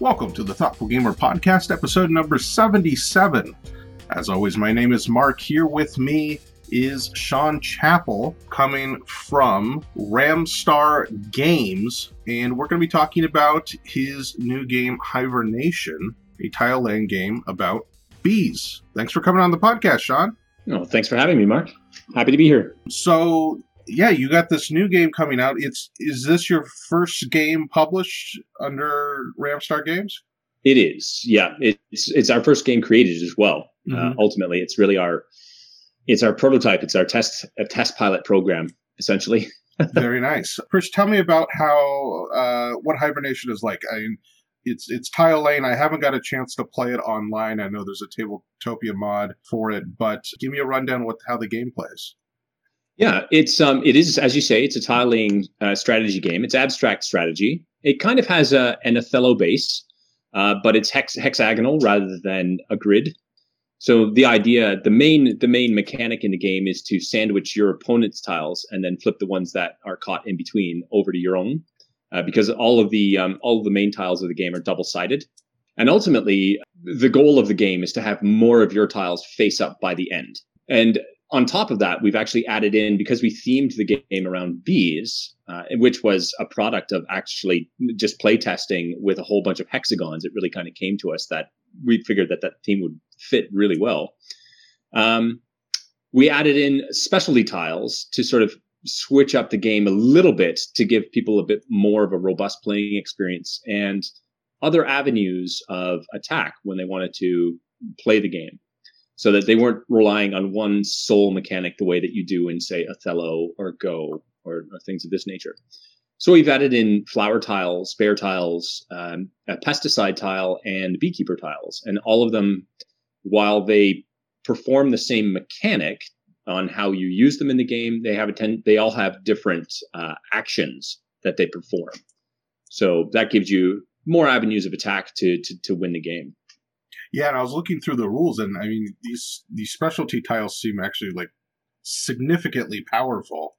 Welcome to the Thoughtful Gamer Podcast, episode number 77. As always, my name is Mark. Here with me is Sean Chappell coming from Ramstar Games, and we're going to be talking about his new game, Hibernation, a tile laying game about bees. Thanks for coming on the podcast, Sean. No, thanks for having me, Mark. Happy to be here. So, yeah, you got this new game coming out. It's is this your first game published under Ramstar Games? It is. Yeah, it's it's our first game created as well. Uh, mm-hmm. Uh, ultimately, it's really our it's our prototype. It's our test a test pilot program essentially. Very nice. First, tell me about how uh, what hibernation is like. I mean, it's it's tile laying. I haven't got a chance to play it online. I know there's a Tabletopia mod for it, but give me a rundown with how the game plays. Yeah, it's um, it is as you say, it's a tiling uh, strategy game. It's abstract strategy. It kind of has a, an Othello base, uh, but it's hex- hexagonal rather than a grid. So the idea, the main the main mechanic in the game is to sandwich your opponent's tiles and then flip the ones that are caught in between over to your own, uh, because all of the um, all of the main tiles of the game are double sided. And ultimately, the goal of the game is to have more of your tiles face up by the end. And on top of that, we've actually added in because we themed the game around bees, uh, which was a product of actually just play testing with a whole bunch of hexagons. It really kind of came to us that we figured that that theme would fit really well. Um, we added in specialty tiles to sort of switch up the game a little bit to give people a bit more of a robust playing experience and other avenues of attack when they wanted to play the game so that they weren't relying on one sole mechanic the way that you do in, say, Othello or Go or, or things of this nature. So we've added in flower tiles, bear tiles, um, pesticide tile, and beekeeper tiles, and all of them, while they perform the same mechanic on how you use them in the game, they have a ten- they all have different uh, actions that they perform. So that gives you more avenues of attack to, to to win the game. Yeah, and I was looking through the rules, and I mean these these specialty tiles seem actually like significantly powerful.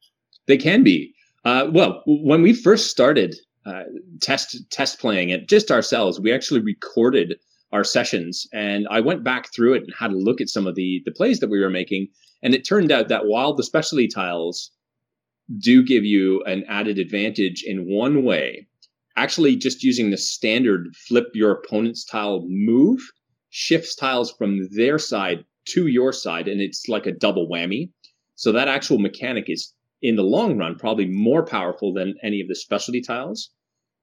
They can be. Uh, well, when we first started uh, test test playing it just ourselves, we actually recorded our sessions, and I went back through it and had a look at some of the the plays that we were making, and it turned out that while the specialty tiles do give you an added advantage in one way, actually just using the standard flip your opponent's tile move shifts tiles from their side to your side, and it's like a double whammy. So that actual mechanic is, in the long run, probably more powerful than any of the specialty tiles.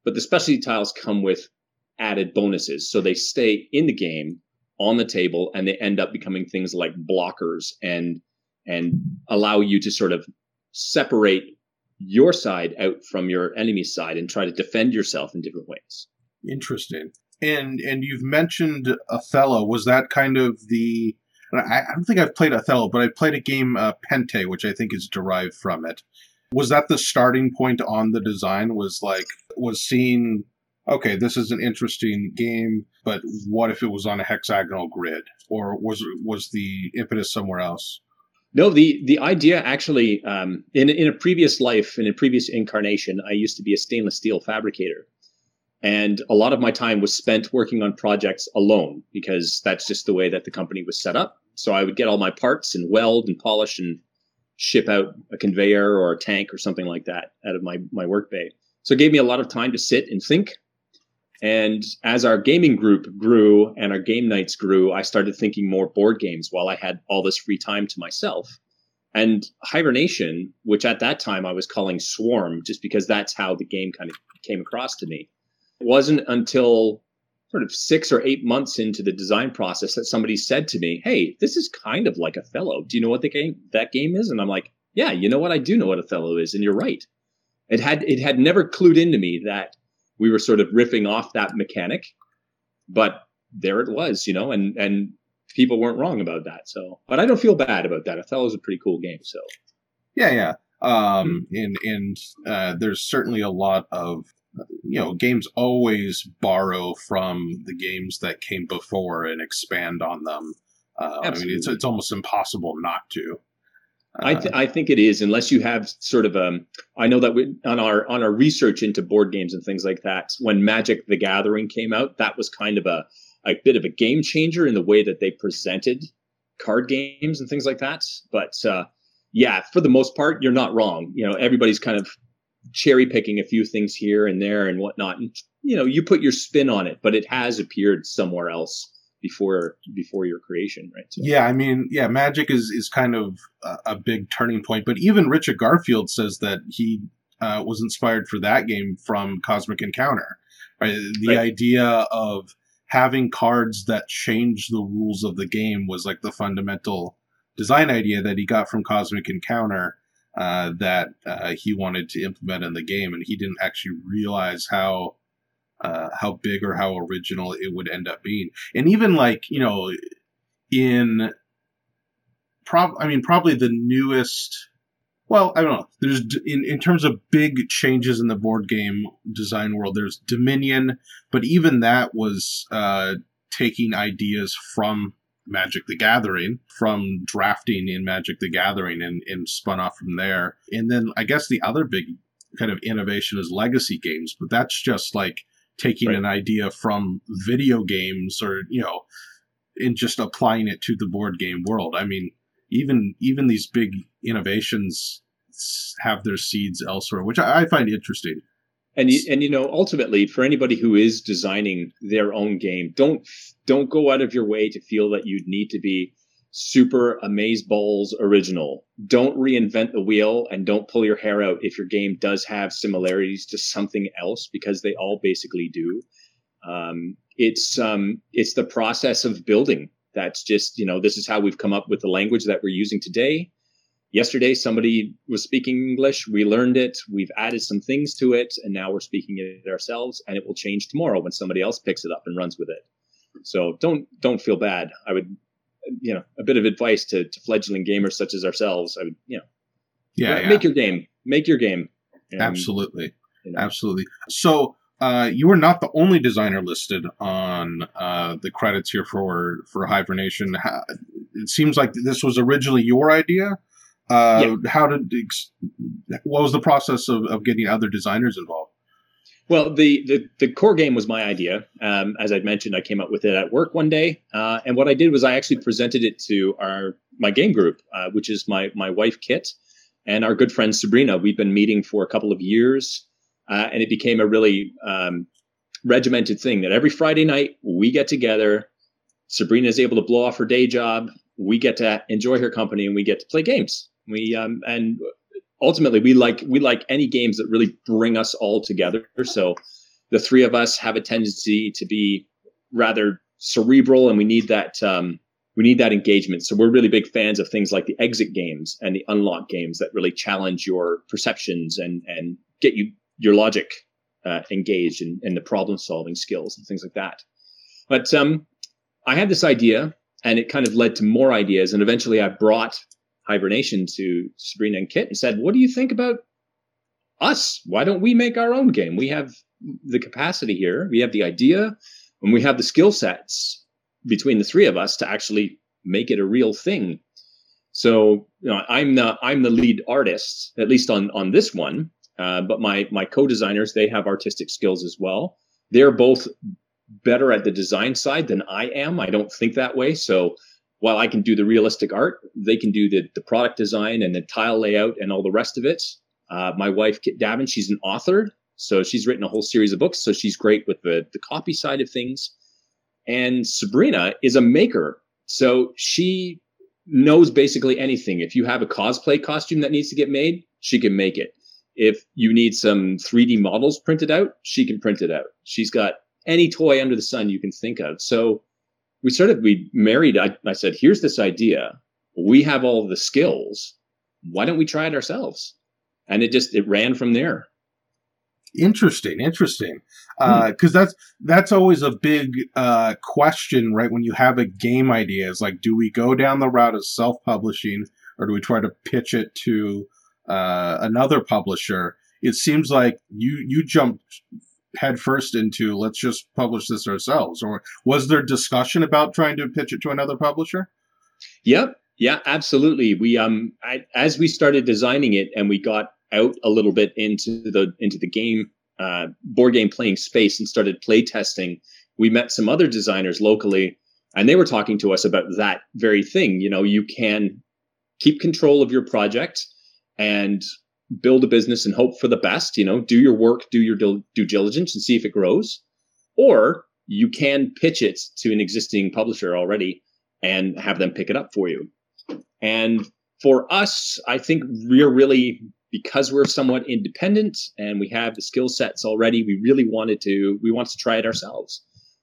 But the specialty tiles come with added bonuses, so they stay in the game on the table, and they end up becoming things like blockers and and allow you to sort of separate your side out from your enemy's side and try to defend yourself in different ways. Interesting. And and you've mentioned Othello. Was that kind of the? I, don't think I've played Othello, but I played a game uh, Pente, which I think is derived from it. Was that the starting point on the design? Was like was seeing okay, this is an interesting game, but what if it was on a hexagonal grid, or was was the impetus somewhere else? No, the the idea actually um, in in a previous life, in a previous incarnation, I used to be a stainless steel fabricator, and a lot of my time was spent working on projects alone because that's just the way that the company was set up. So I would get all my parts and weld and polish and ship out a conveyor or a tank or something like that out of my, my work bay. So it gave me a lot of time to sit and think. And as our gaming group grew and our game nights grew, I started thinking more board games while I had all this free time to myself. And Hibernation, which at that time I was calling Swarm, just because that's how the game kind of came across to me, it wasn't until sort of six or eight months into the design process that somebody said to me, "Hey, this is kind of like Othello. Do you know what the game that game is?" And I'm like, "Yeah, you know what? I do know what Othello is, and you're right." It had it had never clued into me that we were sort of riffing off that mechanic, but there it was, you know, and and people weren't wrong about that. So, but I don't feel bad about that. Othello's a pretty cool game. So, yeah, yeah. Um, hmm. and and uh, there's certainly a lot of you know, games always borrow from the games that came before and expand on them. Uh, I mean, it's it's almost impossible not to. I, th- I think it is, unless you have sort of um. I know that we, on our on our research into board games and things like that, when Magic: The Gathering came out, that was kind of a a bit of a game changer in the way that they presented card games and things like that. But uh, yeah, for the most part, you're not wrong. You know, everybody's kind of cherry picking a few things here and there and whatnot, and you know, you put your spin on it, but it has appeared somewhere else before before your creation, right? So. Yeah, I mean, yeah, Magic is is kind of a, a, big turning point. But even Richard Garfield says that he uh, was inspired for that game from Cosmic Encounter. Right, the right. idea of having cards that change the rules of the game was like the fundamental design idea that he got from Cosmic Encounter. Uh, that uh, he wanted to implement in the game, and he didn't actually realize how uh, how big or how original it would end up being. And even like you know, in prob I mean probably the newest. Well, I don't know. There's in in terms of big changes in the board game design world. There's Dominion, but even that was uh, taking ideas from Magic the Gathering, from drafting in Magic the Gathering, and, and spun off from there. And then I guess the other big kind of innovation is legacy games, but that's just like taking right. an idea from video games or you know and just applying it to the board game world i mean even even these big innovations have their seeds elsewhere which i, I find interesting and you, and you know ultimately for anybody who is designing their own game don't don't go out of your way to feel that you need to be super amaze balls original. Don't reinvent the wheel and don't pull your hair out if your game does have similarities to something else because they all basically do. Um, it's um, it's the process of building. That's just you know this is how we've come up with the language that we're using today. Yesterday, somebody was speaking English. We learned it. We've added some things to it, and now we're speaking it ourselves. And it will change tomorrow when somebody else picks it up and runs with it. So don't don't feel bad. I would you know a bit of advice to, to fledgling gamers such as ourselves i would you know yeah, yeah. make your game make your game and, absolutely you know. absolutely so uh, you were not the only designer listed on uh, the credits here for for hibernation it seems like this was originally your idea uh, yeah. how did what was the process of, of getting other designers involved well, the, the, the core game was my idea. Um, as I'd mentioned, I came up with it at work one day, uh, and what I did was I actually presented it to our my game group, uh, which is my my wife Kit and our good friend Sabrina. We've been meeting for a couple of years, uh, and it became a really um, regimented thing that every Friday night we get together. Sabrina is able to blow off her day job. We get to enjoy her company, and we get to play games. We um, and ultimately we like we like any games that really bring us all together. So the three of us have a tendency to be rather cerebral, and we need that um, we need that engagement. So we're really big fans of things like the exit games and the unlock games that really challenge your perceptions and and get you your logic uh, engaged and, and the problem solving skills and things like that. But um, I had this idea, and it kind of led to more ideas, and eventually I brought hibernation to Sabrina and Kit and said, What do you think about us? Why don't we make our own game? We have the capacity here, we have the idea, and we have the skill sets between the three of us to actually make it a real thing. So you know, I'm the I'm the lead artist, at least on on this one. Uh, but my my co-designers they have artistic skills as well. They're both better at the design side than I am. I don't think that way. So while I can do the realistic art, they can do the, the product design and the tile layout and all the rest of it. Uh, my wife, Kit Davin, she's an author. So she's written a whole series of books. So she's great with the, the copy side of things. And Sabrina is a maker. So she knows basically anything. If you have a cosplay costume that needs to get made, she can make it. If you need some 3D models printed out, she can print it out. She's got any toy under the sun you can think of. So we started, we married. I, I said, here's this idea. We have all the skills. Why don't we try it ourselves? And it just, it ran from there. Interesting, interesting. Because uh, hmm. that's that's always a big uh, question, right? When you have a game idea, is like, do we go down the route of self-publishing, or do we try to pitch it to uh, another publisher? It seems like you you jumped headfirst into let's just publish this ourselves or was there discussion about trying to pitch it to another publisher yep Yeah, absolutely. We um, I, as we started designing it and we got out a little bit into the into the game uh, board game playing space and started play testing, we met some other designers locally, and they were talking to us about that very thing. You know, you can keep control of your project and build a business and hope for the best. You know, do your work, do your due diligence, and see if it grows, or you can pitch it to an existing publisher already and have them pick it up for you. And for us, I think we're really because we're somewhat independent and we have the skill sets already. We really wanted to we want to try it ourselves.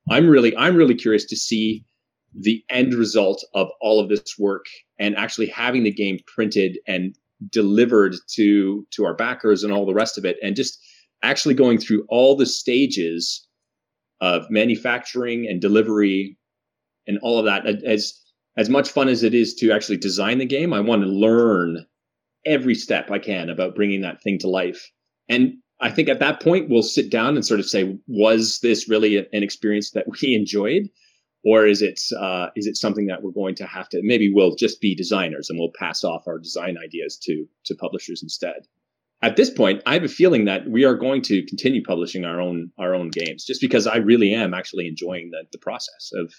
I'm really I'm really curious to see the end result of all of this work and actually having the game printed and delivered to to our backers and all the rest of it and just actually going through all the stages of manufacturing and delivery and all of that as as much fun as it is to actually design the game, I want to learn every step I can about bringing that thing to life. And I think at that point, we'll sit down and sort of say, was this really an experience that we enjoyed? Or is it uh, is it something that we're going to have to maybe we'll just be designers and we'll pass off our design ideas to to publishers instead? At this point, I have a feeling that we are going to continue publishing our own our own games, just because I really am actually enjoying the the process of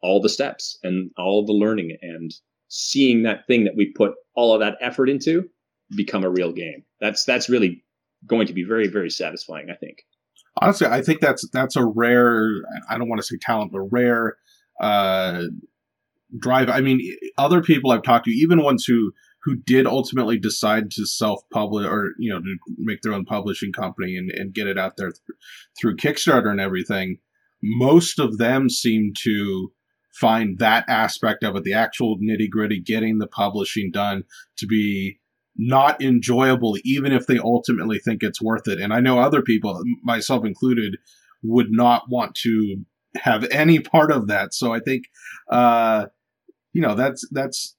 all the steps and all the learning and seeing that thing that we put all of that effort into become a real game. That's that's really going to be very very satisfying. I think. Honestly, I think that's that's a rare. I don't want to say talent, but rare uh, drive. I mean, other people I've talked to, even ones who who did ultimately decide to self publish or you know to make their own publishing company and, and get it out there th- through Kickstarter and everything. Most of them seem to find that aspect of it, the actual nitty gritty, getting the publishing done to be not enjoyable, even if they ultimately think it's worth it. And I know other people, myself included, would not want to have any part of that. So I think, uh, you know, that's, that's,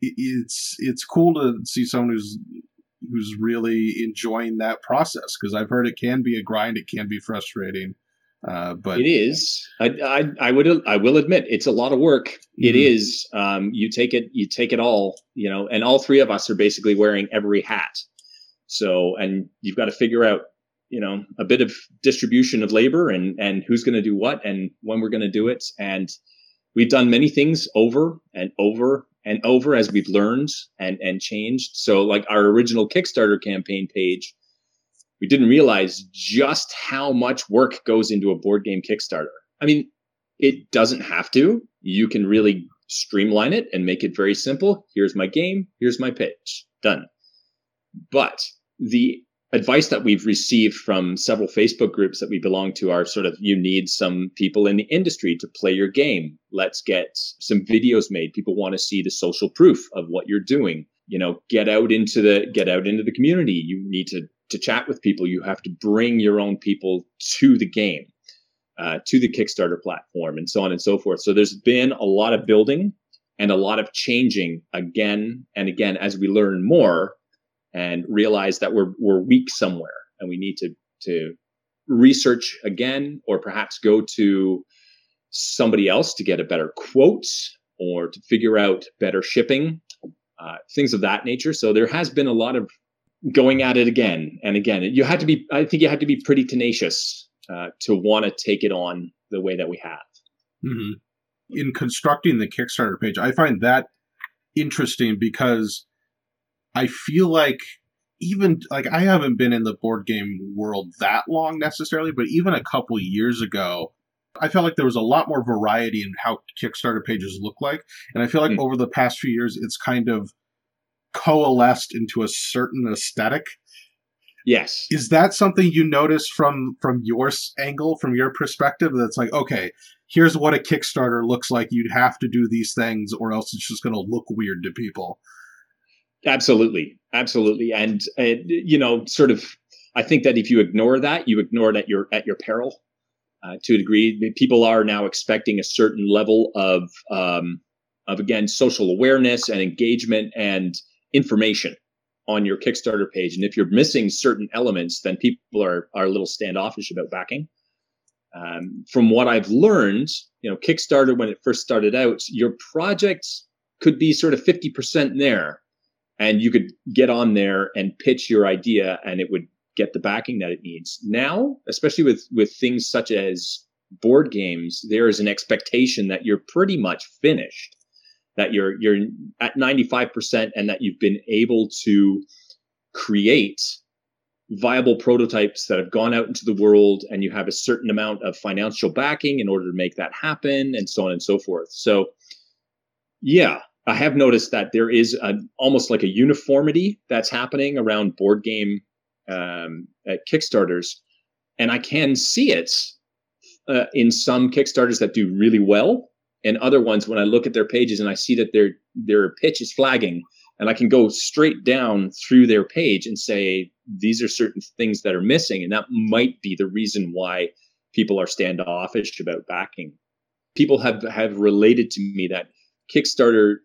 it's, it's cool to see someone who's, who's really enjoying that process because I've heard it can be a grind, it can be frustrating. Uh, but it is. I, I, I would I will admit it's a lot of work. Mm-hmm. It is. Um, you take it you take it all. You know, and all three of us are basically wearing every hat. So, and you've got to figure out you know a bit of distribution of labor and and who's going to do what and when we're going to do it. And we've done many things over and over and over as we've learned and and changed. So, like our original Kickstarter campaign page we didn't realize just how much work goes into a board game Kickstarter. I mean, it doesn't have to. You can really streamline it and make it very simple. Here's my game, here's my pitch, done. But the advice that we've received from several Facebook groups that we belong to are sort of you need some people in the industry to play your game. Let's get some videos made. People want to see the social proof of what you're doing. You know, get out into the get out into the community. You need to to chat with people, you have to bring your own people to the game, uh, to the Kickstarter platform, and so on and so forth. So there's been a lot of building and a lot of changing again and again as we learn more and realize that we're we're weak somewhere and we need to to research again or perhaps go to somebody else to get a better quote or to figure out better shipping uh, things of that nature so there has been a lot of going at it again and again. You had to be, I think you had to be pretty tenacious uh, to want to take it on the way that we have. Mm-hmm. In constructing the Kickstarter page, I find that interesting because I feel like even like I haven't been in the board game world that long necessarily, but even a couple years ago, I felt like there was a lot more variety in how Kickstarter pages look like. And I feel like mm. over the past few years, it's kind of coalesced into a certain aesthetic. Yes. Is that something you notice from from your angle, from your perspective? That's like, okay, here's what a Kickstarter looks like. You'd have to do these things, or else it's just going to look weird to people. Absolutely, absolutely, and uh, you know, sort of. I think that if you ignore that, you ignore it at your at your peril. Uh, to a degree, people are now expecting a certain level of um, of again social awareness and engagement and information on your Kickstarter page. And if you're missing certain elements, then people are, are a little standoffish about backing. Um, from what I've learned, you know, Kickstarter, when it first started out, your project could be sort of 50% there. And you could get on there and pitch your idea and it would get the backing that it needs. Now, especially with, with things such as board games, there is an expectation that you're pretty much finished, that you're, you're at 95% and that you've been able to create viable prototypes that have gone out into the world and you have a certain amount of financial backing in order to make that happen and so on and so forth. So yeah, I have noticed that there is a, almost like a uniformity that's happening around board game um, at Kickstarters, and I can see it uh, in some Kickstarters that do really well, and other ones when I look at their pages and I see that their their pitch is flagging, and I can go straight down through their page and say these are certain things that are missing, and that might be the reason why people are standoffish about backing. People have have related to me that Kickstarter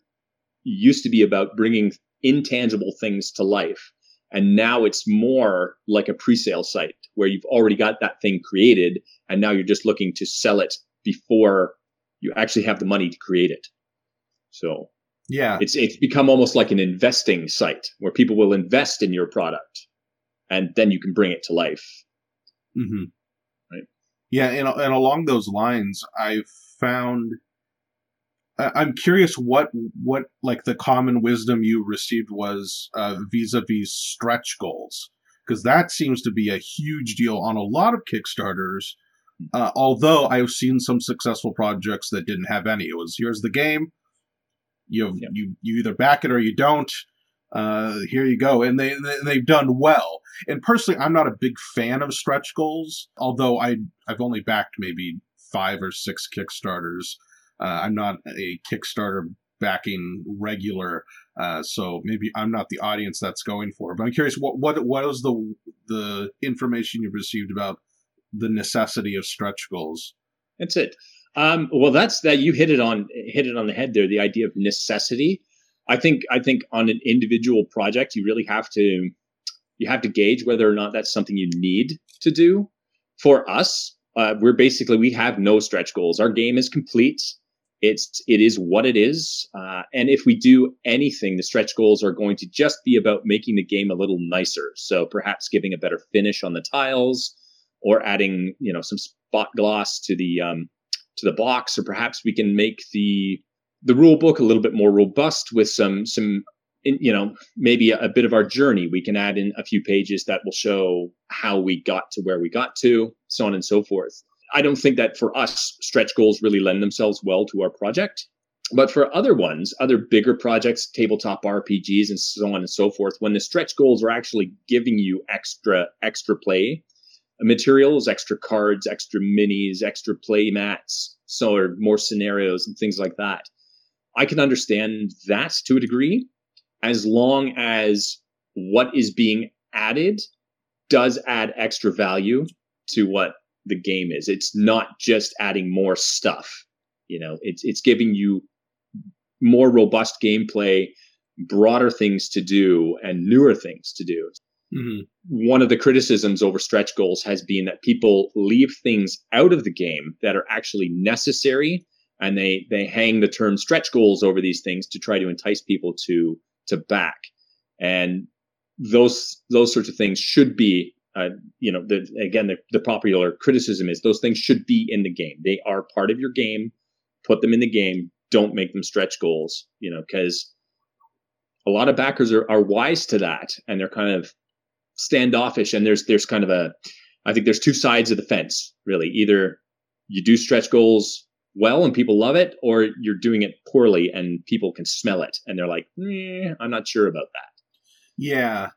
used to be about bringing intangible things to life. And now it's more like a pre-sale site where you've already got that thing created and now you're just looking to sell it before you actually have the money to create it. So yeah, it's it's become almost like an investing site where people will invest in your product and then you can bring it to life. Mm-hmm. Right. Yeah, and and along those lines, I've found I'm curious what what like the common wisdom you received was uh, vis-a-vis stretch goals because that seems to be a huge deal on a lot of Kickstarters. Uh, although I've seen some successful projects that didn't have any. It was here's the game, you yep. you you either back it or you don't. Uh, here you go, and they, they have done well. And personally, I'm not a big fan of stretch goals. Although I I've only backed maybe five or six Kickstarters. Uh, I'm not a Kickstarter backing regular, uh, so maybe I'm not the audience that's going for. But I'm curious, what what what is the the information you've received about the necessity of stretch goals? That's it. Um, well, that's that you hit it on hit it on the head there. The idea of necessity. I think I think on an individual project, you really have to you have to gauge whether or not that's something you need to do. For us, uh, we're basically we have no stretch goals. Our game is complete it's it is what it is uh, and if we do anything the stretch goals are going to just be about making the game a little nicer so perhaps giving a better finish on the tiles or adding you know some spot gloss to the um, to the box or perhaps we can make the the rule book a little bit more robust with some some you know maybe a, a bit of our journey we can add in a few pages that will show how we got to where we got to so on and so forth I don't think that for us, stretch goals really lend themselves well to our project. But for other ones, other bigger projects, tabletop RPGs, and so on and so forth, when the stretch goals are actually giving you extra extra play Uh, materials, extra cards, extra minis, extra play mats, so or more scenarios and things like that, I can understand that to a degree, as long as what is being added does add extra value to what the game is. It's not just adding more stuff. You know, it's it's giving you more robust gameplay, broader things to do, and newer things to do. Mm-hmm. One of the criticisms over stretch goals has been that people leave things out of the game that are actually necessary, and they they hang the term stretch goals over these things to try to entice people to to back. And those those sorts of things should be uh, you know, the, again, the, the popular criticism is those things should be in the game. They are part of your game. Put them in the game. Don't make them stretch goals, you know, because a lot of backers are, are wise to that and they're kind of standoffish. And there's, there's kind of a, I think there's two sides of the fence, really. Either you do stretch goals well and people love it, or you're doing it poorly and people can smell it and they're like, I'm not sure about that. Yeah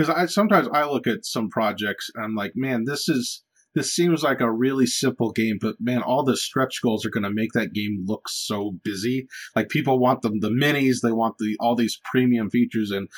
because I sometimes I look at some projects and I'm like, man, this is this seems like a really simple game, but man, all the stretch goals are going to make that game look so busy. Like people want them the minis, they want the all these premium features, and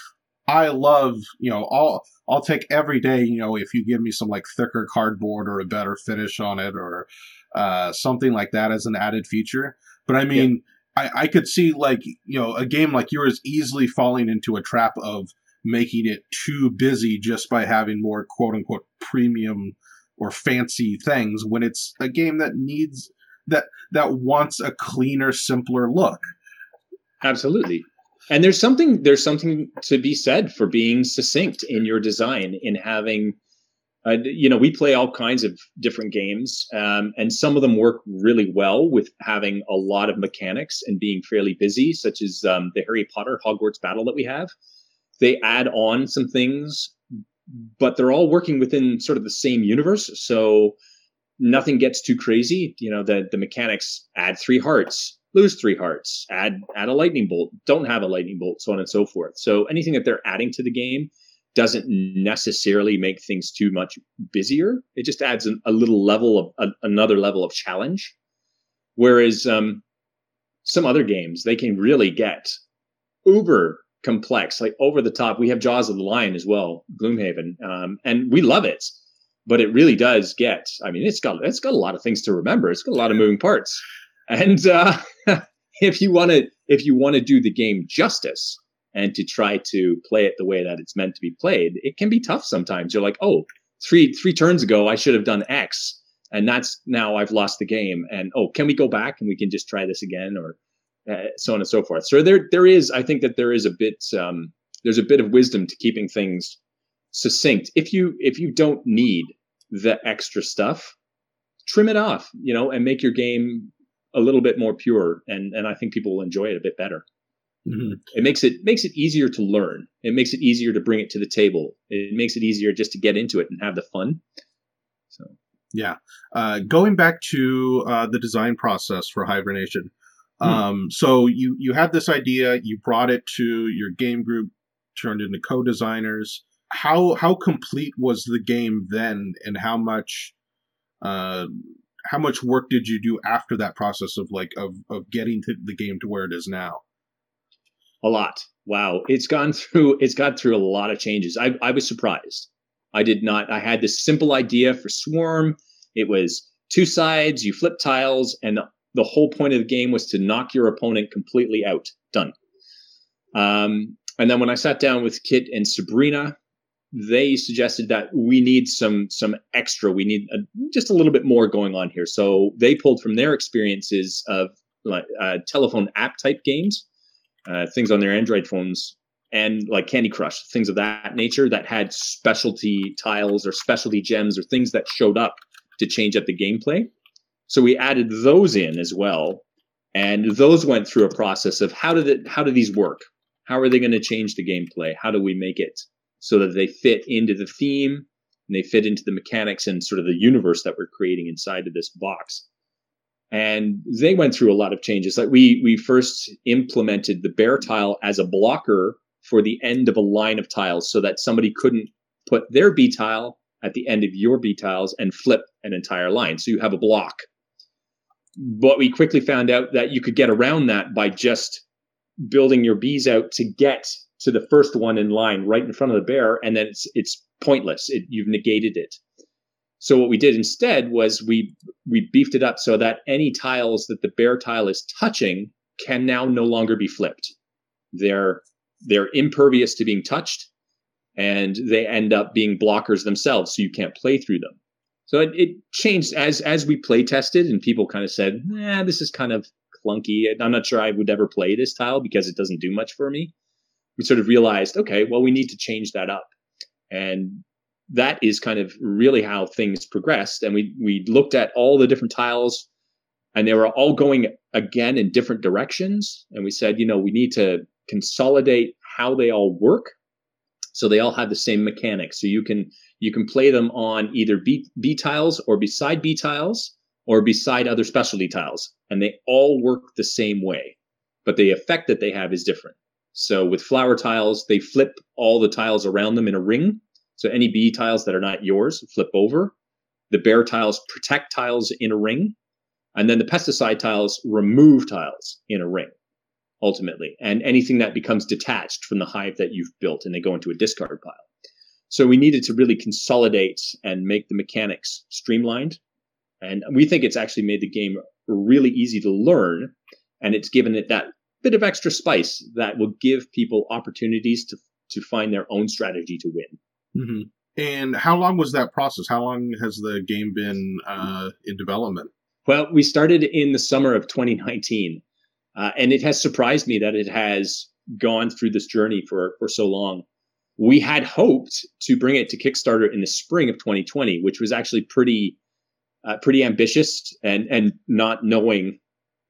I love you know all I'll take every day. You know, if you give me some like thicker cardboard or a better finish on it or uh, something like that as an added feature. But I mean. Yeah. I, I could see like you know a game like yours easily falling into a trap of making it too busy just by having more quote unquote premium or fancy things when it's a game that needs that that wants a cleaner simpler look Absolutely. And there's something there's something to be said for being succinct in your design, in having uh, you know, we play all kinds of different games, um, and some of them work really well with having a lot of mechanics and being fairly busy, such as um, the Harry Potter Hogwarts battle that we have. They add on some things, but they're all working within sort of the same universe, so nothing gets too crazy. You know, the the mechanics add three hearts, lose three hearts, add add a lightning bolt, don't have a lightning bolt, so on and so forth. So anything that they're adding to the game doesn't necessarily make things too much busier. It just adds an, a little level of a, another level of challenge. Whereas um, some other games, they can really get uber complex, like over the top. We have Jaws of the Lion as well, Gloomhaven, um, and we love it. But it really does get. I mean, it's got it's got a lot of things to remember. It's got a lot of moving parts, and uh, if you want to if you want to do the game justice, and to try to play it the way that it's meant to be played, it can be tough sometimes. You're like, oh, three three turns ago I should have done X, and that's now I've lost the game. And oh, can we go back and we can just try this again, or uh, so on and so forth. So there there is, I think that there is a bit um, there's a bit of wisdom to keeping things succinct. If you if you don't need the extra stuff, trim it off, you know, and make your game a little bit more pure, and and I think people will enjoy it a bit better. Mm-hmm. It makes it makes it easier to learn. It makes it easier to bring it to the table. It makes it easier just to get into it and have the fun. So yeah, uh, going back to uh, the design process for Hibernation. Hmm. Um, so you you had this idea, you brought it to your game group, turned into co-designers. How how complete was the game then, and how much uh, how much work did you do after that process of like of of getting to the game to where it is now? a lot. Wow, it's gone through it's got through a lot of changes. I I was surprised. I did not. I had this simple idea for Swarm. It was two sides, you flip tiles, and the whole point of the game was to knock your opponent completely out. Done. Um, and then when I sat down with Kit and Sabrina, they suggested that we need some some extra. We need a, just a little bit more going on here. So they pulled from their experiences of like uh, telephone app type games uh, things on their Android phones and like Candy Crush, things of that nature that had specialty tiles or specialty gems or things that showed up to change up the gameplay. So we added those in as well, and those went through a process of how did it, how do these work? How are they going to change the gameplay? How do we make it so that they fit into the theme and they fit into the mechanics and sort of the universe that we're creating inside of this box? and they went through a lot of changes. Like we we first implemented the bear tile as a blocker for the end of a line of tiles, so that somebody couldn't put their bee tile at the end of your bee tiles and flip an entire line. So you have a block. But we quickly found out that you could get around that by just building your bees out to get to the first one in line right in front of the bear, and then it's it's pointless. It, you've negated it. So what we did instead was we we beefed it up so that any tiles that the bear tile is touching can now no longer be flipped. They're they're impervious to being touched, and they end up being blockers themselves, so you can't play through them. So it, it changed as as we play tested, and people kind of said, "Nah, this is kind of clunky. I'm not sure I would ever play this tile because it doesn't do much for me." We sort of realized, okay, well, we need to change that up, and that is kind of really how things progressed. And we we looked at all the different tiles, and they were all going again in different directions. And we said, you know, we need to consolidate how they all work, so they all have the same mechanics. So you can you can play them on either bee, bee tiles or beside bee tiles or beside other specialty tiles, and they all work the same way, but the effect that they have is different. So with flower tiles, they flip all the tiles around them in a ring so any bee tiles that are not yours flip over. The bear tiles protect tiles in a ring. And then the pesticide tiles remove tiles in a ring, ultimately. And anything that becomes detached from the hive that you've built and they go into a discard pile. So we needed to really consolidate and make the mechanics streamlined. And we think it's actually made the game really easy to learn. And it's given it that bit of extra spice that will give people opportunities to, to find their own strategy to win. Mm-hmm. And how long was that process? How long has the game been uh, in development? Well, we started in the summer of 2019. uh, and it has surprised me that it has gone through this journey for for so long. We had hoped to bring it to Kickstarter in the spring of 2020, which was actually pretty uh, pretty ambitious and and not knowing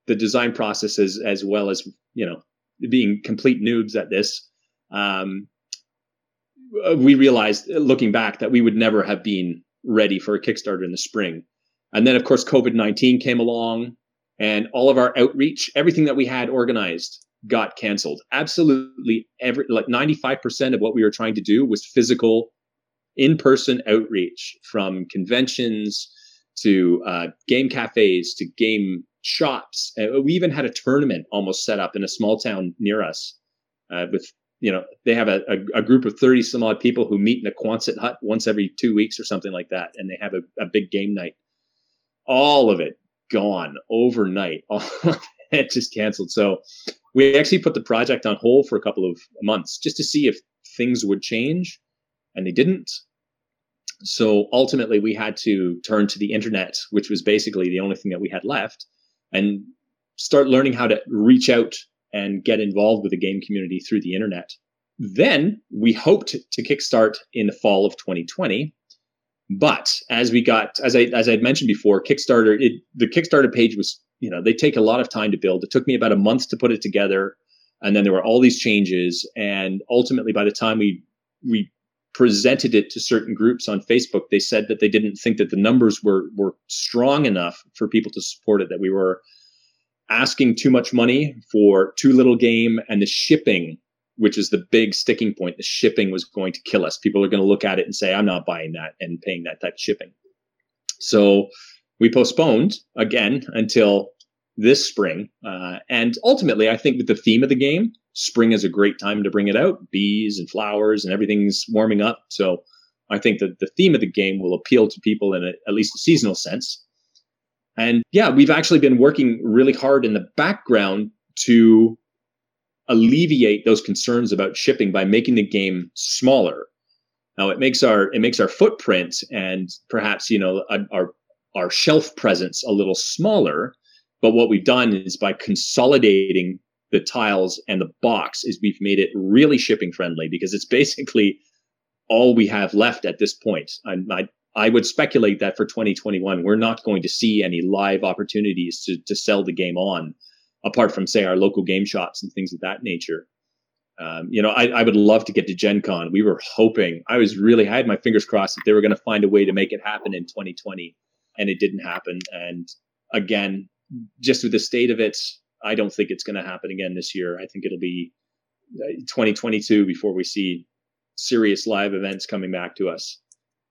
the design process as well as you know being complete noobs at this. Um, we realized looking back that we would never have been ready for a Kickstarter in the spring. And then, of course, COVID 19 came along and all of our outreach, everything that we had organized got canceled. Absolutely every, like 95% of what we were trying to do was physical, in person outreach from conventions to uh, game cafes to game shops. Uh, we even had a tournament almost set up in a small town near us uh, with you know they have a, a, a, group of 30 some odd people who meet in a Quonset hut once every two weeks or something like that and they have a, a big game night. All of it gone overnight. All it just canceled. So we actually put the project on hold for a couple of months just to see if things would change and they didn't. So ultimately we had to turn to the internet which was basically the only thing that we had left and start learning how to reach out and get involved with the game community through the internet. Then we hoped to kickstart in the fall of 2020. But as we got, as I as I mentioned before, Kickstarter, it, the Kickstarter page was, you know, they take a lot of time to build. It took me about a month to put it together, and then there were all these changes. And ultimately, by the time we we presented it to certain groups on Facebook, they said that they didn't think that the numbers were were strong enough for people to support it. That we were asking too much money for too little game and the shipping which is the big sticking point the shipping was going to kill us people are going to look at it and say i'm not buying that and paying that type of shipping so we postponed again until this spring uh, and ultimately i think with the theme of the game spring is a great time to bring it out bees and flowers and everything's warming up so i think that the theme of the game will appeal to people in a, at least a seasonal sense and yeah, we've actually been working really hard in the background to alleviate those concerns about shipping by making the game smaller. Now it makes our it makes our footprint and perhaps you know our our shelf presence a little smaller. But what we've done is by consolidating the tiles and the box is we've made it really shipping friendly because it's basically all we have left at this point. I, I I would speculate that for 2021, we're not going to see any live opportunities to, to sell the game on, apart from, say, our local game shops and things of that nature. Um, you know, I, I, would love to get to Gen Con. We were hoping, I was really, I had my fingers crossed that they were going to find a way to make it happen in 2020, and it didn't happen. And again, just with the state of it, I don't think it's going to happen again this year. I think it'll be uh, 2022 before we see serious live events coming back to us.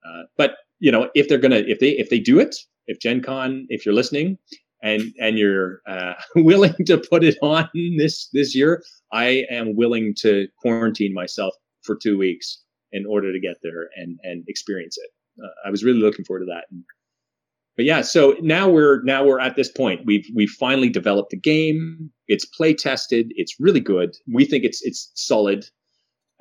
Uh, but you know, if they're gonna, if they, if they do it, if Gen Con, if you're listening and, and you're uh, willing to put it on this, this year, I am willing to quarantine myself for two weeks in order to get there and, and experience it. Uh, I was really looking forward to that. And, but yeah, so now we're now we're at this point. We've we've finally developed a game. It's play tested. It's really good. We think it's it's solid,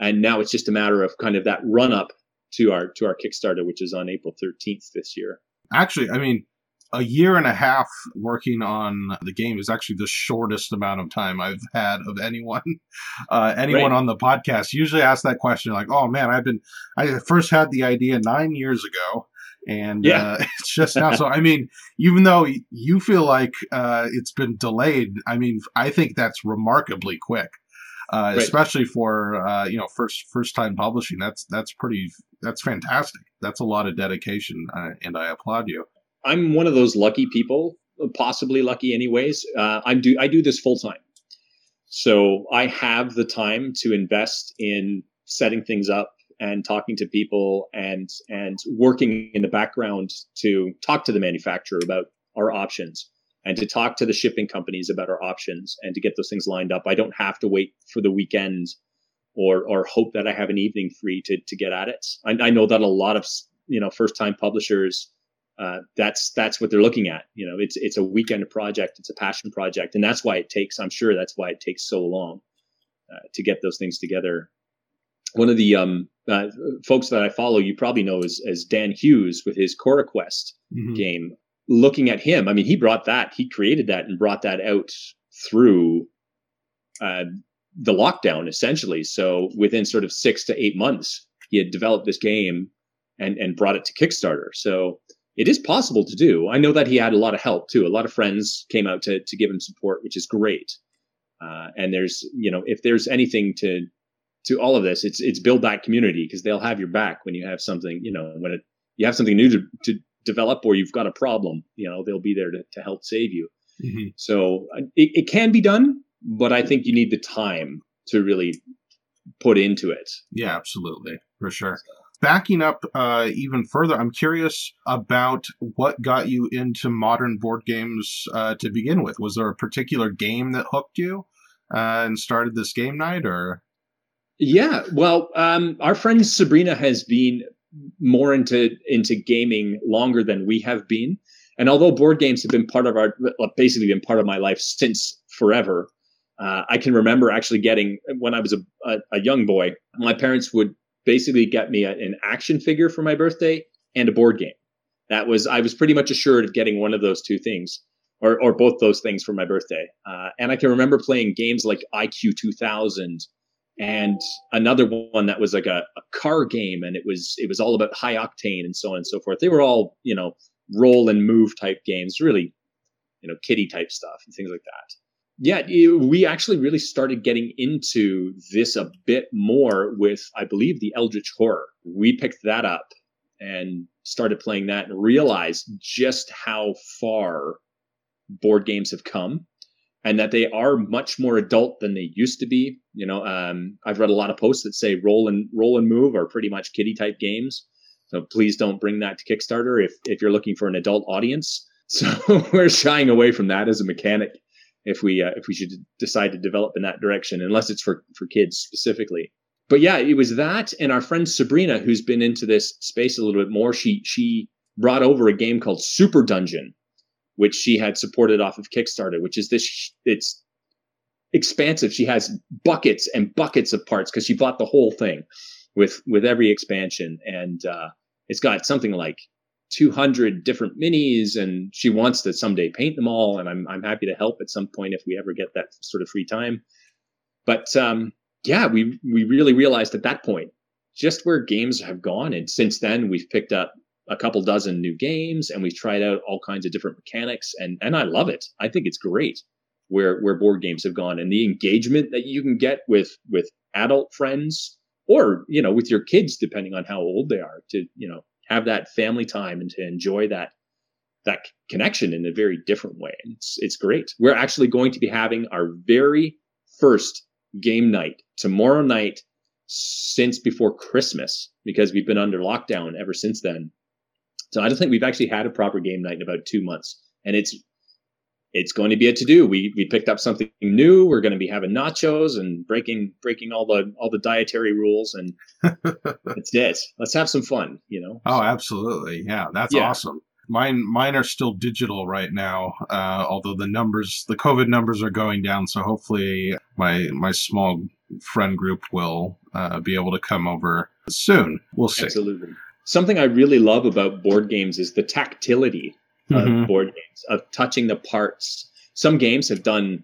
and now it's just a matter of kind of that run up to our to our Kickstarter, which is on April 13th this year. Actually, I mean, a year and a half working on the game is actually the shortest amount of time I've had of anyone, uh, anyone right. on the podcast. Usually ask that question like, "Oh man, I've been, I first had the idea nine years ago, and yeah. uh, it's just now." so I mean, even though you feel like uh, it's been delayed, I mean, I think that's remarkably quick uh, right. especially for uh, you know first first time publishing. That's that's pretty that's fantastic. That's a lot of dedication, uh, and I applaud you. I'm one of those lucky people, possibly lucky, anyways. Uh, I'm do I do this full time, so I have the time to invest in setting things up and talking to people and and working in the background to talk to the manufacturer about our options and to talk to the shipping companies about our options and to get those things lined up. I don't have to wait for the weekend or or hope that I have an evening free to to get at it. I, I know that a lot of you know first time publishers uh, that's that's what they're looking at. You know, it's it's a weekend project, it's a passion project, and that's why it takes. I'm sure that's why it takes so long uh, to get those things together. One of the um, uh, folks that I follow, you probably know, is as Dan Hughes with his Cora Quest mm-hmm. game looking at him, I mean, he brought that, he created that and brought that out through uh, the lockdown essentially. So within sort of six to eight months, he had developed this game and and brought it to Kickstarter. So it is possible to do. I know that he had a lot of help too. A lot of friends came out to to give him support, which is great. Uh, and there's you know if there's anything to to all of this, it's it's build that community because they'll have your back when you have something you know when it, you have something new to, to develop or you've got a problem. You know they'll be there to, to help save you. Mm-hmm. So uh, it, it can be done, but I think you need the time to really put into it. Yeah, absolutely, for sure. Backing up uh, even further, I'm curious about what got you into modern board games uh, to begin with. Was there a particular game that hooked you uh, and started this game night, or? Yeah, well, um, our friend Sabrina has been more into into gaming longer than we have been, and although board games have been part of our basically been part of my life since forever, uh, I can remember actually getting when I was a, a, a, young boy, my parents would basically get me a, an action figure for my birthday and a board game. That was I was pretty much assured of getting one of those two things, or or both those things for my birthday. Uh, and I can remember playing games like IQ 2000 and another one that was like a, a car game, and it was it was all about high octane and so on and so forth. They were all you know roll and move type games, really you know kitty type stuff and things like that yeah, we actually really started getting into this a bit more with, I believe, the Eldritch Horror. We picked that up and started playing that and realized just how far board games have come and that they are much more adult than they used to be. You know, um, I've read a lot of posts that say roll and roll and move are pretty much kiddie type games. So please don't bring that to Kickstarter if if you're looking for an adult audience. So we're shying away from that as a mechanic if we uh, if we should decide to develop in that direction, unless it's for for kids specifically. But yeah, it was that, and our friend Sabrina, who's been into this space a little bit more, she she brought over a game called Super Dungeon, which she had supported off of Kickstarter, which is this it's expansive. She has buckets and buckets of parts because she bought the whole thing with with every expansion, and uh, it's got something like 200 different minis and she wants to someday paint them all and I'm, I'm happy to help at some point if we ever get that sort of free time but um, yeah we we really realized at that point just where games have gone and since then we've picked up a couple dozen new games and we've tried out all kinds of different mechanics and and I love it I think it's great where where board games have gone and the engagement that you can get with with adult friends or you know with your kids depending on how old they are to you know have that family time and to enjoy that that connection in a very different way. It's it's great. We're actually going to be having our very first game night tomorrow night since before Christmas because we've been under lockdown ever since then. So I don't think we've actually had a proper game night in about two months, and it's it's going to be a to do. We we picked up something new. We're going to be having nachos and breaking breaking all the all the dietary rules, and it's it. Let's have some fun, you know. Oh, absolutely, yeah, that's yeah. awesome. Mine mine are still digital right now, uh, although the numbers the COVID numbers are going down. So hopefully my my small friend group will uh, be able to come over soon. We'll see. Absolutely. Something I really love about board games is the tactility mm-hmm. board games, of touching the parts. Some games have done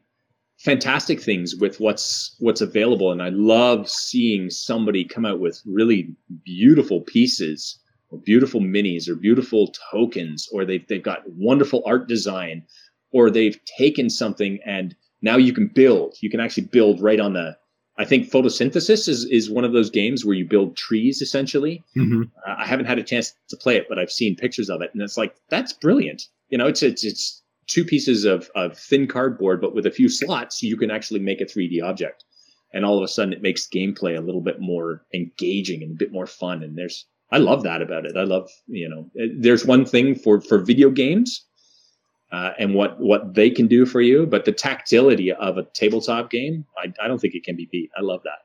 fantastic things with what's what's available, and I love seeing somebody come out with really beautiful pieces, or beautiful minis, or beautiful tokens, or they've they've got wonderful art design, or they've taken something and now you can build. You can actually build right on the I think photosynthesis is, is one of those games where you build trees essentially. Mm-hmm. Uh, I haven't had a chance to play it, but I've seen pictures of it, and it's like that's brilliant. You know, it's it's it's two pieces of, of thin cardboard, but with a few slots, you can actually make a 3D object. And all of a sudden, it makes gameplay a little bit more engaging and a bit more fun. And there's I love that about it. I love you know, there's one thing for for video games uh, and what what they can do for you. But the tactility of a tabletop game, I, I don't think it can be beat. I love that.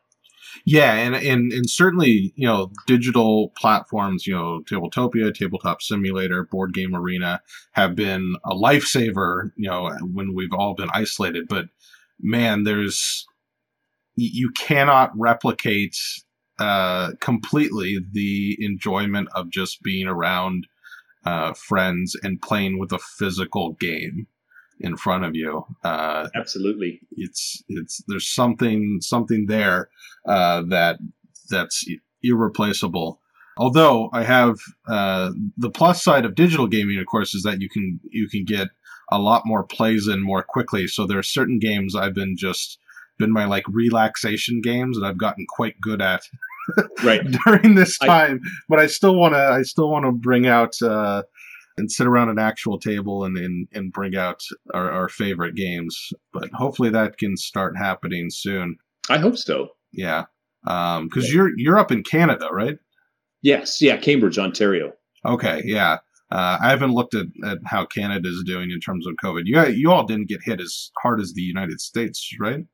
Yeah, and, and and certainly you know digital platforms, you know Tabletopia, Tabletop Simulator, Board Game Arena have been a lifesaver. You know when we've all been isolated, but man, there's you cannot replicate uh, completely the enjoyment of just being around uh, friends and playing with a physical game. in front of you. Uh, Absolutely, it's it's there's something something there uh, that that's irreplaceable. Although I have uh, the plus side of digital gaming, of course, is that you can you can get a lot more plays in more quickly. So there are certain games I've been just been my like relaxation games that I've gotten quite good at right during this time. I, but I still want to I still want to bring out uh, and sit around an actual table and and, and bring out our, our favorite games. But hopefully that can start happening soon. I hope so. Yeah, because um, you're you're up in Canada, right? Yes, yeah, Cambridge, Ontario. Okay, yeah. Uh, I haven't looked at, at how Canada is doing in terms of COVID. You you all didn't get hit as hard as the United States, right?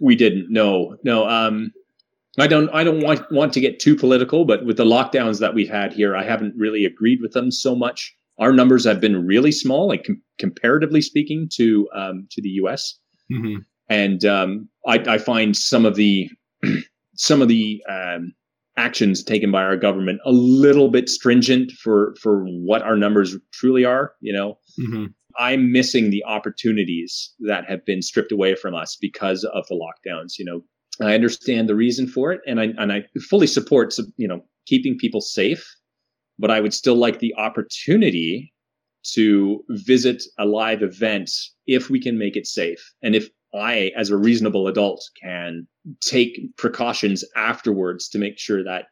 We didn't. No, no. Um, I don't. I don't want want to get too political, but with the lockdowns that we've had here, I haven't really agreed with them so much. Our numbers have been really small, like com- comparatively speaking to um, to the U.S. Mm-hmm. And um, I, I, find some of the some of the um, actions taken by our government a little bit stringent for for what our numbers truly are you know mm-hmm. i'm missing the opportunities that have been stripped away from us because of the lockdowns you know i understand the reason for it and i and i fully support you know keeping people safe but i would still like the opportunity to visit a live event if we can make it safe and if I, as a reasonable adult, can take precautions afterwards to make sure that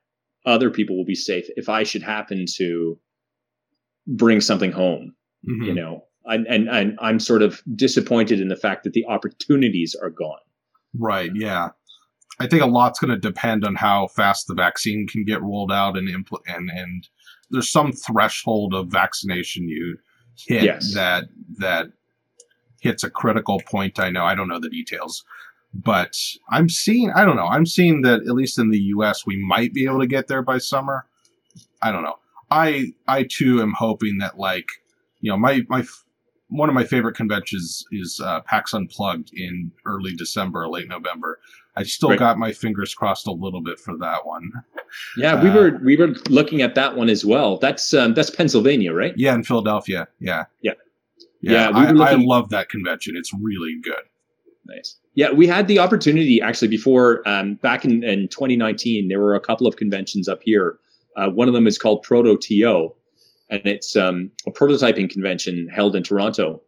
other people will be safe if I should happen to bring something home, mm-hmm. you know. And, and and I'm sort of disappointed in the fact that the opportunities are gone. Right. Yeah. I think a lot's going to depend on how fast the vaccine can get rolled out and impl- and and there's some threshold of vaccination you hit yes. that that hits a critical point. I know I don't know the details, but I'm seeing I don't know I'm seeing that at least in the U.S. we might be able to get there by summer. I don't know. I I too am hoping that like you know my my one of my favorite conventions is uh, PAX Unplugged in early December, late November. I still right. got my fingers crossed a little bit for that one. Yeah, we uh, were we were looking at that one as well. That's um, that's Pennsylvania, right? Yeah, in Philadelphia. Yeah. Yeah. Yeah, yeah I, looking- I love that convention. It's really good. Nice. Yeah, we had the opportunity actually before um, back in, in 2019. There were a couple of conventions up here. Uh, one of them is called Proto TO, and it's um, a prototyping convention held in Toronto.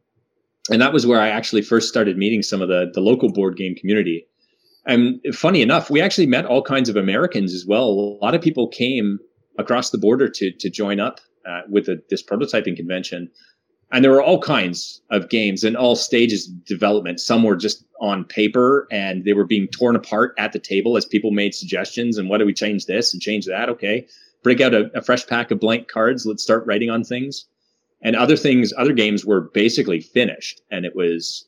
And that was where I actually first started meeting some of the the local board game community. And funny enough, we actually met all kinds of Americans as well. A lot of people came across the border to to join up uh, with the, this prototyping convention and there were all kinds of games in all stages of development. Some were just on paper and they were being torn apart at the table as people made suggestions. And what do we change this and change that? Okay. Break out a, a fresh pack of blank cards. Let's start writing on things. And other things, other games were basically finished. And it was,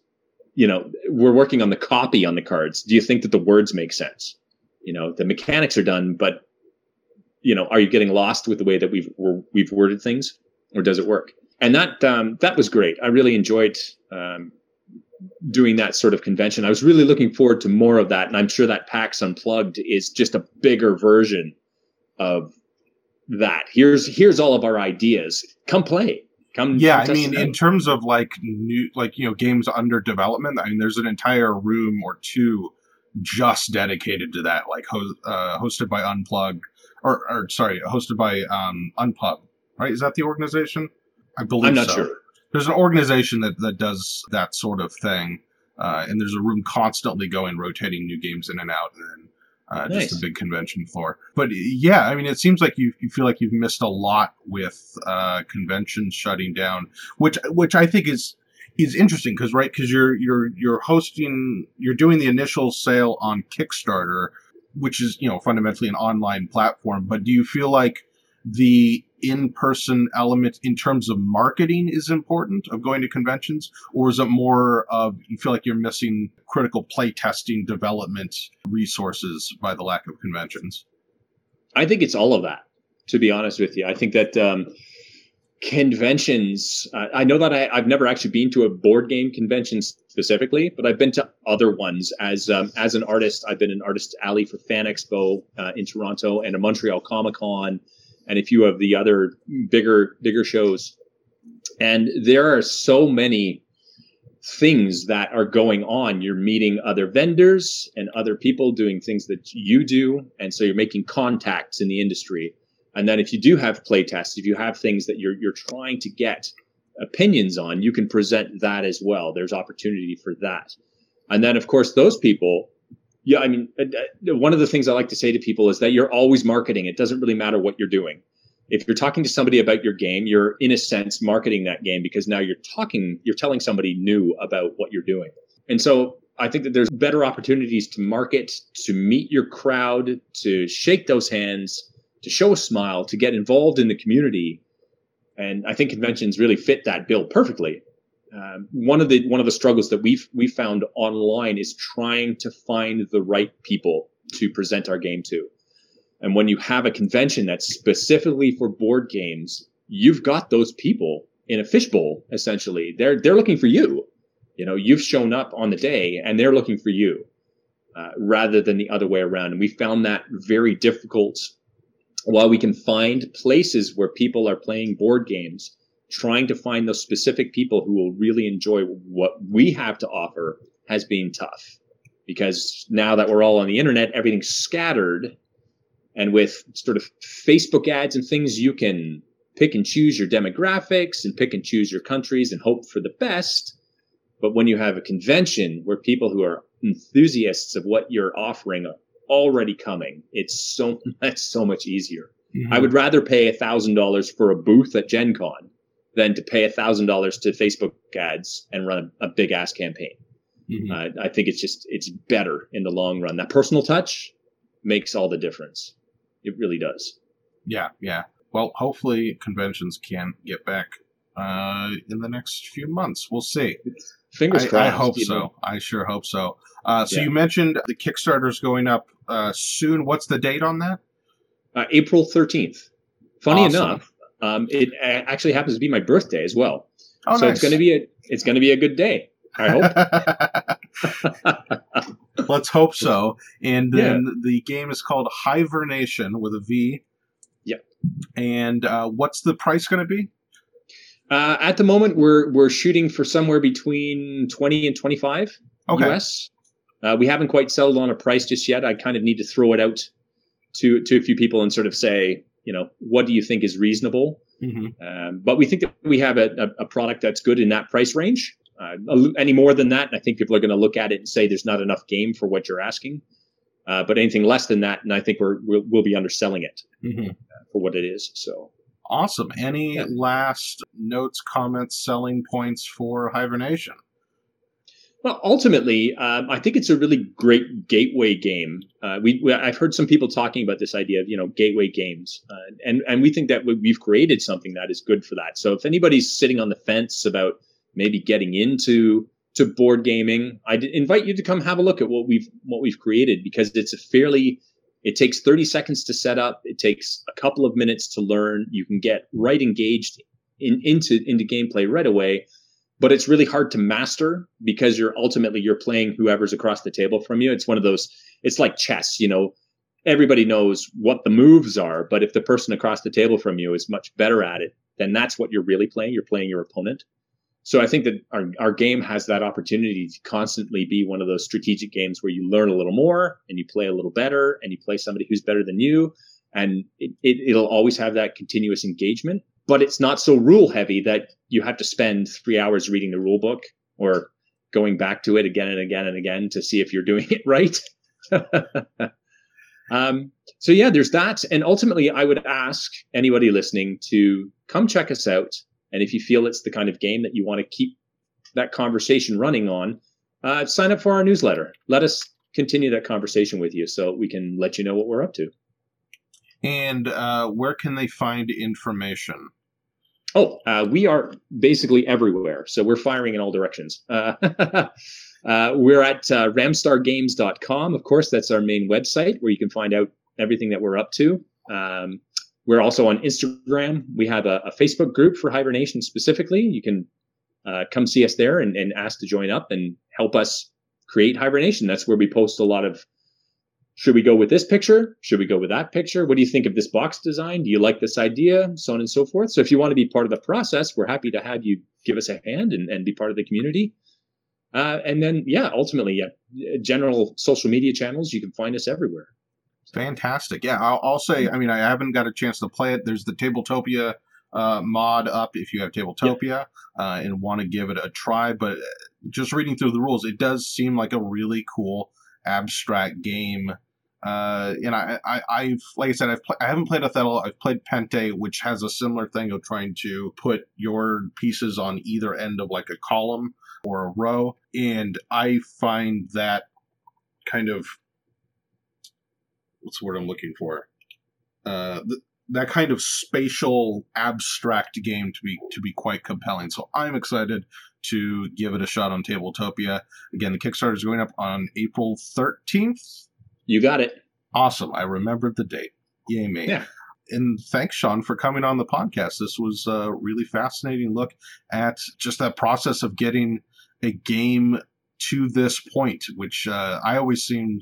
you know, we're working on the copy on the cards. Do you think that the words make sense? You know, the mechanics are done, but, you know, are you getting lost with the way that we've, we've worded things or does it work? and that um, that was great. I really enjoyed um, doing that sort of convention. I was really looking forward to more of that, and I'm sure that PAX Unplugged is just a bigger version of that. Here's here's all of our ideas. Come play. Come. Yeah, come I mean, in terms of like new, like you know, games under development. I mean, there's an entire room or two just dedicated to that, like ho- uh, hosted by Unplug, or, or sorry, hosted by um, Unpub. Right? Is that the organization? I believe I'm not so. sure. There's an organization that, that does that sort of thing, uh, and there's a room constantly going, rotating new games in and out, and uh, nice. just a big convention floor. But yeah, I mean, it seems like you, you feel like you've missed a lot with uh, conventions shutting down, which which I think is is interesting because right because you're you're you're hosting you're doing the initial sale on Kickstarter, which is you know fundamentally an online platform. But do you feel like the in-person element in terms of marketing is important of going to conventions? Or is it more of you feel like you're missing critical play testing development resources by the lack of conventions? I think it's all of that to be honest with you. I think that um, conventions uh, i know that I, have never actually been to a board game convention specifically but i've been to other ones. As um, as an artist i've been an artist alley for fan expo uh, in toronto and a montreal comic con and a few of the other bigger bigger shows. And there are so many things that are going on. You're meeting other vendors and other people doing things that you do. And so you're making contacts in the industry. And then if you do have play tests, if you have things that you're, you're trying to get opinions on, you can present that as well. There's opportunity for that. And then, of course, those people, yeah, I mean, uh, uh, one of the things I like to say to people is that you're always marketing. It doesn't really matter what you're doing if you're talking to somebody about your game, you're in a sense marketing that game because now you're talking, you're telling somebody new about what you're doing. And so I think that there's better opportunities to market, to meet your crowd, to shake those hands, to show a smile, to get involved in the community. And I think conventions really fit that bill perfectly. Um, one of the one of the struggles that we've we found online is trying to find the right people to present our game to. And when you have a convention that's specifically for board games, you've got those people in a fishbowl essentially. They're they're looking for you. You know, you've shown up on the day and they're looking for you. Uh, rather than the other way around. And we found that very difficult. While we can find places where people are playing board games, trying to find those specific people who will really enjoy what we have to offer has been tough. Because now that we're all on the internet, everything's scattered and with sort of Facebook ads and things, you can pick and choose your demographics and pick and choose your countries and hope for the best. But when you have a convention where people who are enthusiasts of what you're offering are already coming, it's so that's so much easier. Mm-hmm. I would rather pay a thousand dollars for a booth at Gen Con than to pay a thousand dollars to Facebook ads and run a, a big ass campaign. Mm-hmm. Uh, I think it's just it's better in the long run. That personal touch makes all the difference. It really does. Yeah, yeah. Well, hopefully conventions can get back uh, in the next few months. We'll see. Fingers I, crossed. I hope so. Know. I sure hope so. Uh, so yeah. you mentioned the Kickstarter's going up uh, soon. What's the date on that? Uh, April thirteenth. Funny awesome. enough, um, it actually happens to be my birthday as well. Oh, so nice. it's going to be a it's going to be a good day. I hope. Let's hope so. And then yeah. the game is called Hivernation with a V. Yep. And uh, what's the price going to be? Uh, at the moment, we're we're shooting for somewhere between twenty and twenty five okay. US. Uh, we haven't quite settled on a price just yet. I kind of need to throw it out to to a few people and sort of say, you know, what do you think is reasonable? Mm-hmm. Um, but we think that we have a, a, product that's good in that price range. Uh, any more than that, I think people are going to look at it and say there's not enough game for what you're asking. Uh, but anything less than that, and I think we're we'll, we'll be underselling it mm-hmm. for what it is. So awesome. Any yeah. last notes, comments, selling points for Hivernation? Well, ultimately, um, I think it's a really great gateway game. Uh, we, we, I've heard some people talking about this idea of you know gateway games, uh, and and we think that we've created something that is good for that. So if anybody's sitting on the fence about maybe getting into to board gaming, I invite you to come have a look at what we've what we've created because it's a fairly it takes 30 seconds to set up. It takes a couple of minutes to learn. You can get right engaged in, into into gameplay right away, but it's really hard to master because you're ultimately you're playing whoever's across the table from you. It's one of those. It's like chess, you know. Everybody knows what the moves are, but if the person across the table from you is much better at it, then that's what you're really playing. You're playing your opponent. So I think that our, our game has that opportunity to constantly be one of those strategic games where you learn a little more and you play a little better and you play somebody who's better than you. And it, it, it'll always have that continuous engagement, but it's not so rule heavy that you have to spend three hours reading the rule book or going back to it again and again and again to see if you're doing it right. um, so yeah, there's that. And ultimately, I would ask anybody listening to come check us out and if you feel it's the kind of game that you want to keep that conversation running on, uh, sign up for our newsletter. Let us continue that conversation with you so we can let you know what we're up to. And uh, where can they find information? Oh, uh, we are basically everywhere. So we're firing in all directions. Uh, uh, we're at uh, ramstargames.com. Of course, that's our main website where you can find out everything that we're up to. Um, we're also on Instagram. We have a, a Facebook group for Hivernation specifically. You can uh, come see us there and, and ask to join up and help us create Hivernation. That's where we post a lot of should we go with this picture? Should we go with that picture? What do you think of this box design? Do you like this idea? So on and so forth. So if you want to be part of the process, we're happy to have you give us a hand and, and be part of the community. Uh, and then, yeah, ultimately, yeah, general social media channels. You can find us everywhere. Fantastic. Yeah, I'll, I'll, say. I mean, I haven't got a chance to play it. There's the Tabletopia uh, mod up if you have Tabletopia yeah. uh, and want to give it a try. But uh, just reading through the rules, it does seem like a really cool abstract game. Uh, and I, I, I've like I said, I've pl- I haven't played Othello. I've played Pente, which has a similar thing of trying to put your pieces on either end of like a column or a row, and I find that kind of what's the word I'm looking for? Uh, th- that kind of spatial abstract game to be to be quite compelling. So I'm excited to give it a shot on Tabletopia. Again, the Kickstarter is going up on April 13th. You got it. Awesome. I remembered the date. Yay me. Yeah. And thanks, Sean, for coming on the podcast. This was a really fascinating look at just that process of getting a game to this point, which uh, I always seem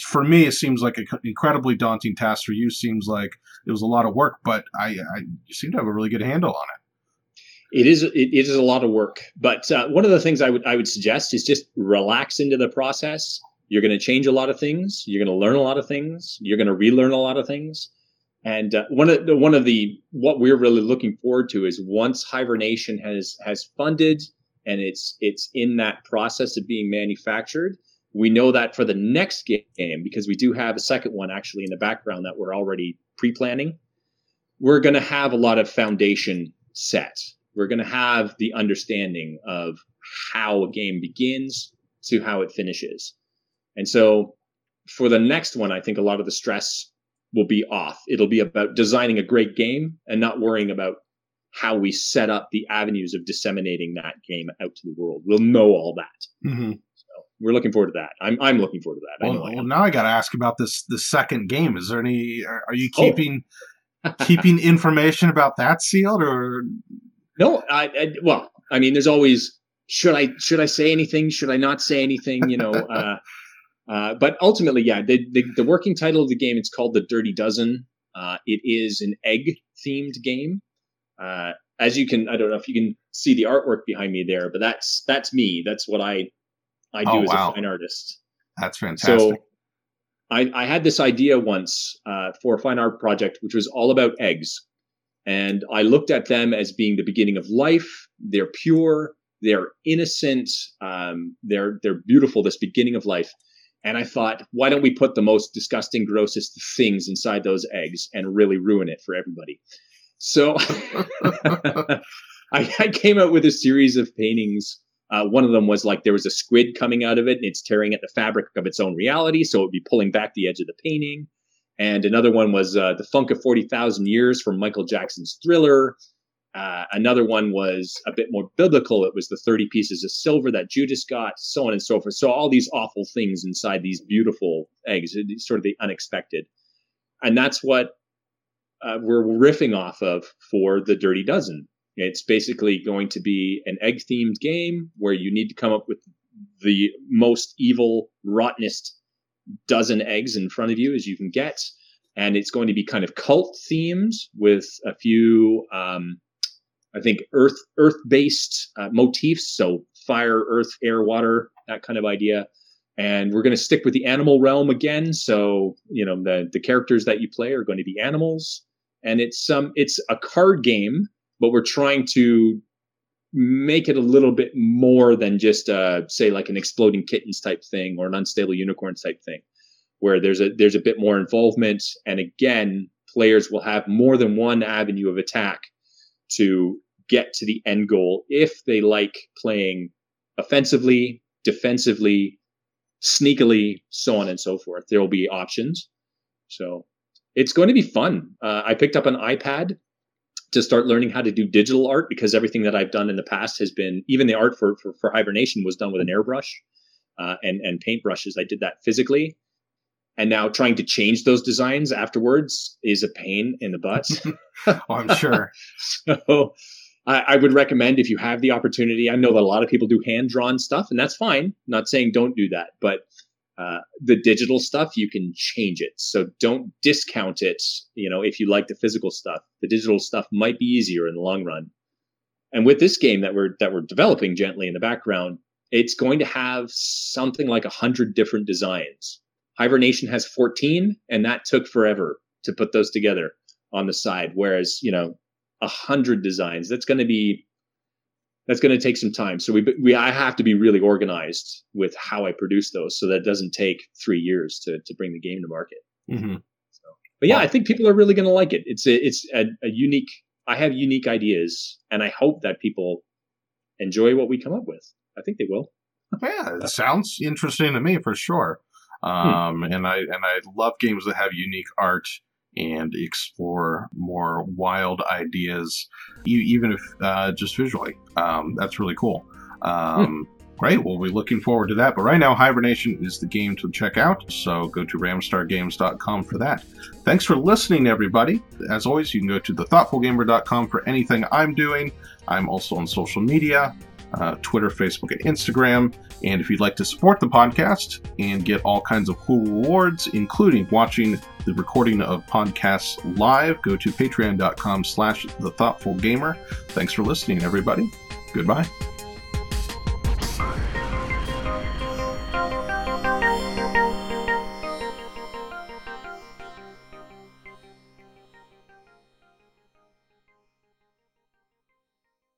for me, it seems like an incredibly daunting task. For you, seems like it was a lot of work, but I, I seem to have a really good handle on it. It is it, it is a lot of work, but uh, one of the things I would I would suggest is just relax into the process. You're going to change a lot of things. You're going to learn a lot of things. You're going to relearn a lot of things. And uh, one of the one of the what we're really looking forward to is once Hivernation has has funded and it's it's in that process of being manufactured we know that for the next game, because we do have a second one actually in the background that we're already pre planning, we're going to have a lot of foundation set. We're going to have the understanding of how a game begins to how it finishes. And so for the next one, I think a lot of the stress will be off. It'll be about designing a great game and not worrying about how we set up the avenues of disseminating that game out to the world. We'll know all that. Mm-hmm we're looking forward to that. I'm I'm looking forward to that. Well, I well now I got to ask about this the second game. Is there any? Are, are you keeping oh. keeping information about that sealed or? No, I, I, well, I mean, there's always should I should I say anything? Should I not say anything? You know. uh, uh, but ultimately, yeah, the, the, the working title of the game it's called the Dirty Dozen. Uh, it is an egg themed game. Uh, as you can, I don't know if you can see the artwork behind me there, but that's that's me. That's what I I do oh, as wow. a fine artist. That's fantastic. So I, I had this idea once uh, for a fine art project, which was all about eggs. And I looked at them as being the beginning of life. They're pure, they're innocent, um, they're they're beautiful. This beginning of life. And I thought, why don't we put the most disgusting, grossest things inside those eggs and really ruin it for everybody? So I, I, came out with a series of paintings uh, one of them was like there was a squid coming out of it and it's tearing at the fabric of its own reality. So it would be pulling back the edge of the painting. And another one was uh, The Funk of 40,000 Years from Michael Jackson's Thriller. Uh, another one was a bit more biblical. It was the 30 pieces of silver that Judas got, so on and so forth. So all these awful things inside these beautiful eggs, sort of the unexpected. And that's what uh, we're riffing off of for the Dirty Dozen. It's basically going to be an egg themed game where you need to come up with the most evil, rottenest dozen eggs in front of you as you can get. And it's going to be kind of cult themes with a few, um, I think, earth earth based uh, motifs. So fire, earth, air, water, that kind of idea. And we're going to stick with the animal realm again. So you know the the characters that you play are going to be animals, and it's um it's a card game but we're trying to make it a little bit more than just uh, say like an exploding kittens type thing or an unstable unicorn type thing where there's a there's a bit more involvement and again players will have more than one avenue of attack to get to the end goal if they like playing offensively defensively sneakily so on and so forth there will be options so it's going to be fun uh, i picked up an ipad to start learning how to do digital art because everything that I've done in the past has been even the art for for, for Hivernation was done with an airbrush uh, and and paintbrushes. I did that physically, and now trying to change those designs afterwards is a pain in the butt. oh, I'm sure. so. I, I would recommend if you have the opportunity. I know that a lot of people do hand drawn stuff, and that's fine. I'm not saying don't do that, but uh, the digital stuff you can change it so don't discount it you know if you like the physical stuff the digital stuff might be easier in the long run And with this game that we're that we're developing gently in the background, it's going to have something like a hundred different designs. Hivernation has 14, and that took forever to put those together on the side. Whereas, you know, a hundred designs, that's going to be that's going to take some time. So we we I have to be really organized with how I produce those, so that it doesn't take three years to to bring the game to market. Mm-hmm. So, but yeah, I think people are really going to like it. It's a, it's a, a unique. I have unique ideas, and I hope that people enjoy what we come up with. I think they will. Yeah, it sounds interesting to me for sure. Hmm. Um, hmm. and I and I love games that have unique art and explore more wild ideas, even if uh, just visually. Um, that's really cool. Um, Great. We'll be looking forward to that. But right now, Hivernation is the game to check out. So go to ramstargames.com for that. Thanks for listening, everybody. As always, you can go to thethoughtfulgamer.com for anything I'm doing. I'm also on social media uh, Twitter, Facebook, and Instagram. And if you'd like to support the podcast and get all kinds of cool rewards, including watching the recording of podcasts live, go to patreon.com slash the thoughtful gamer. Thanks for listening, everybody. Goodbye.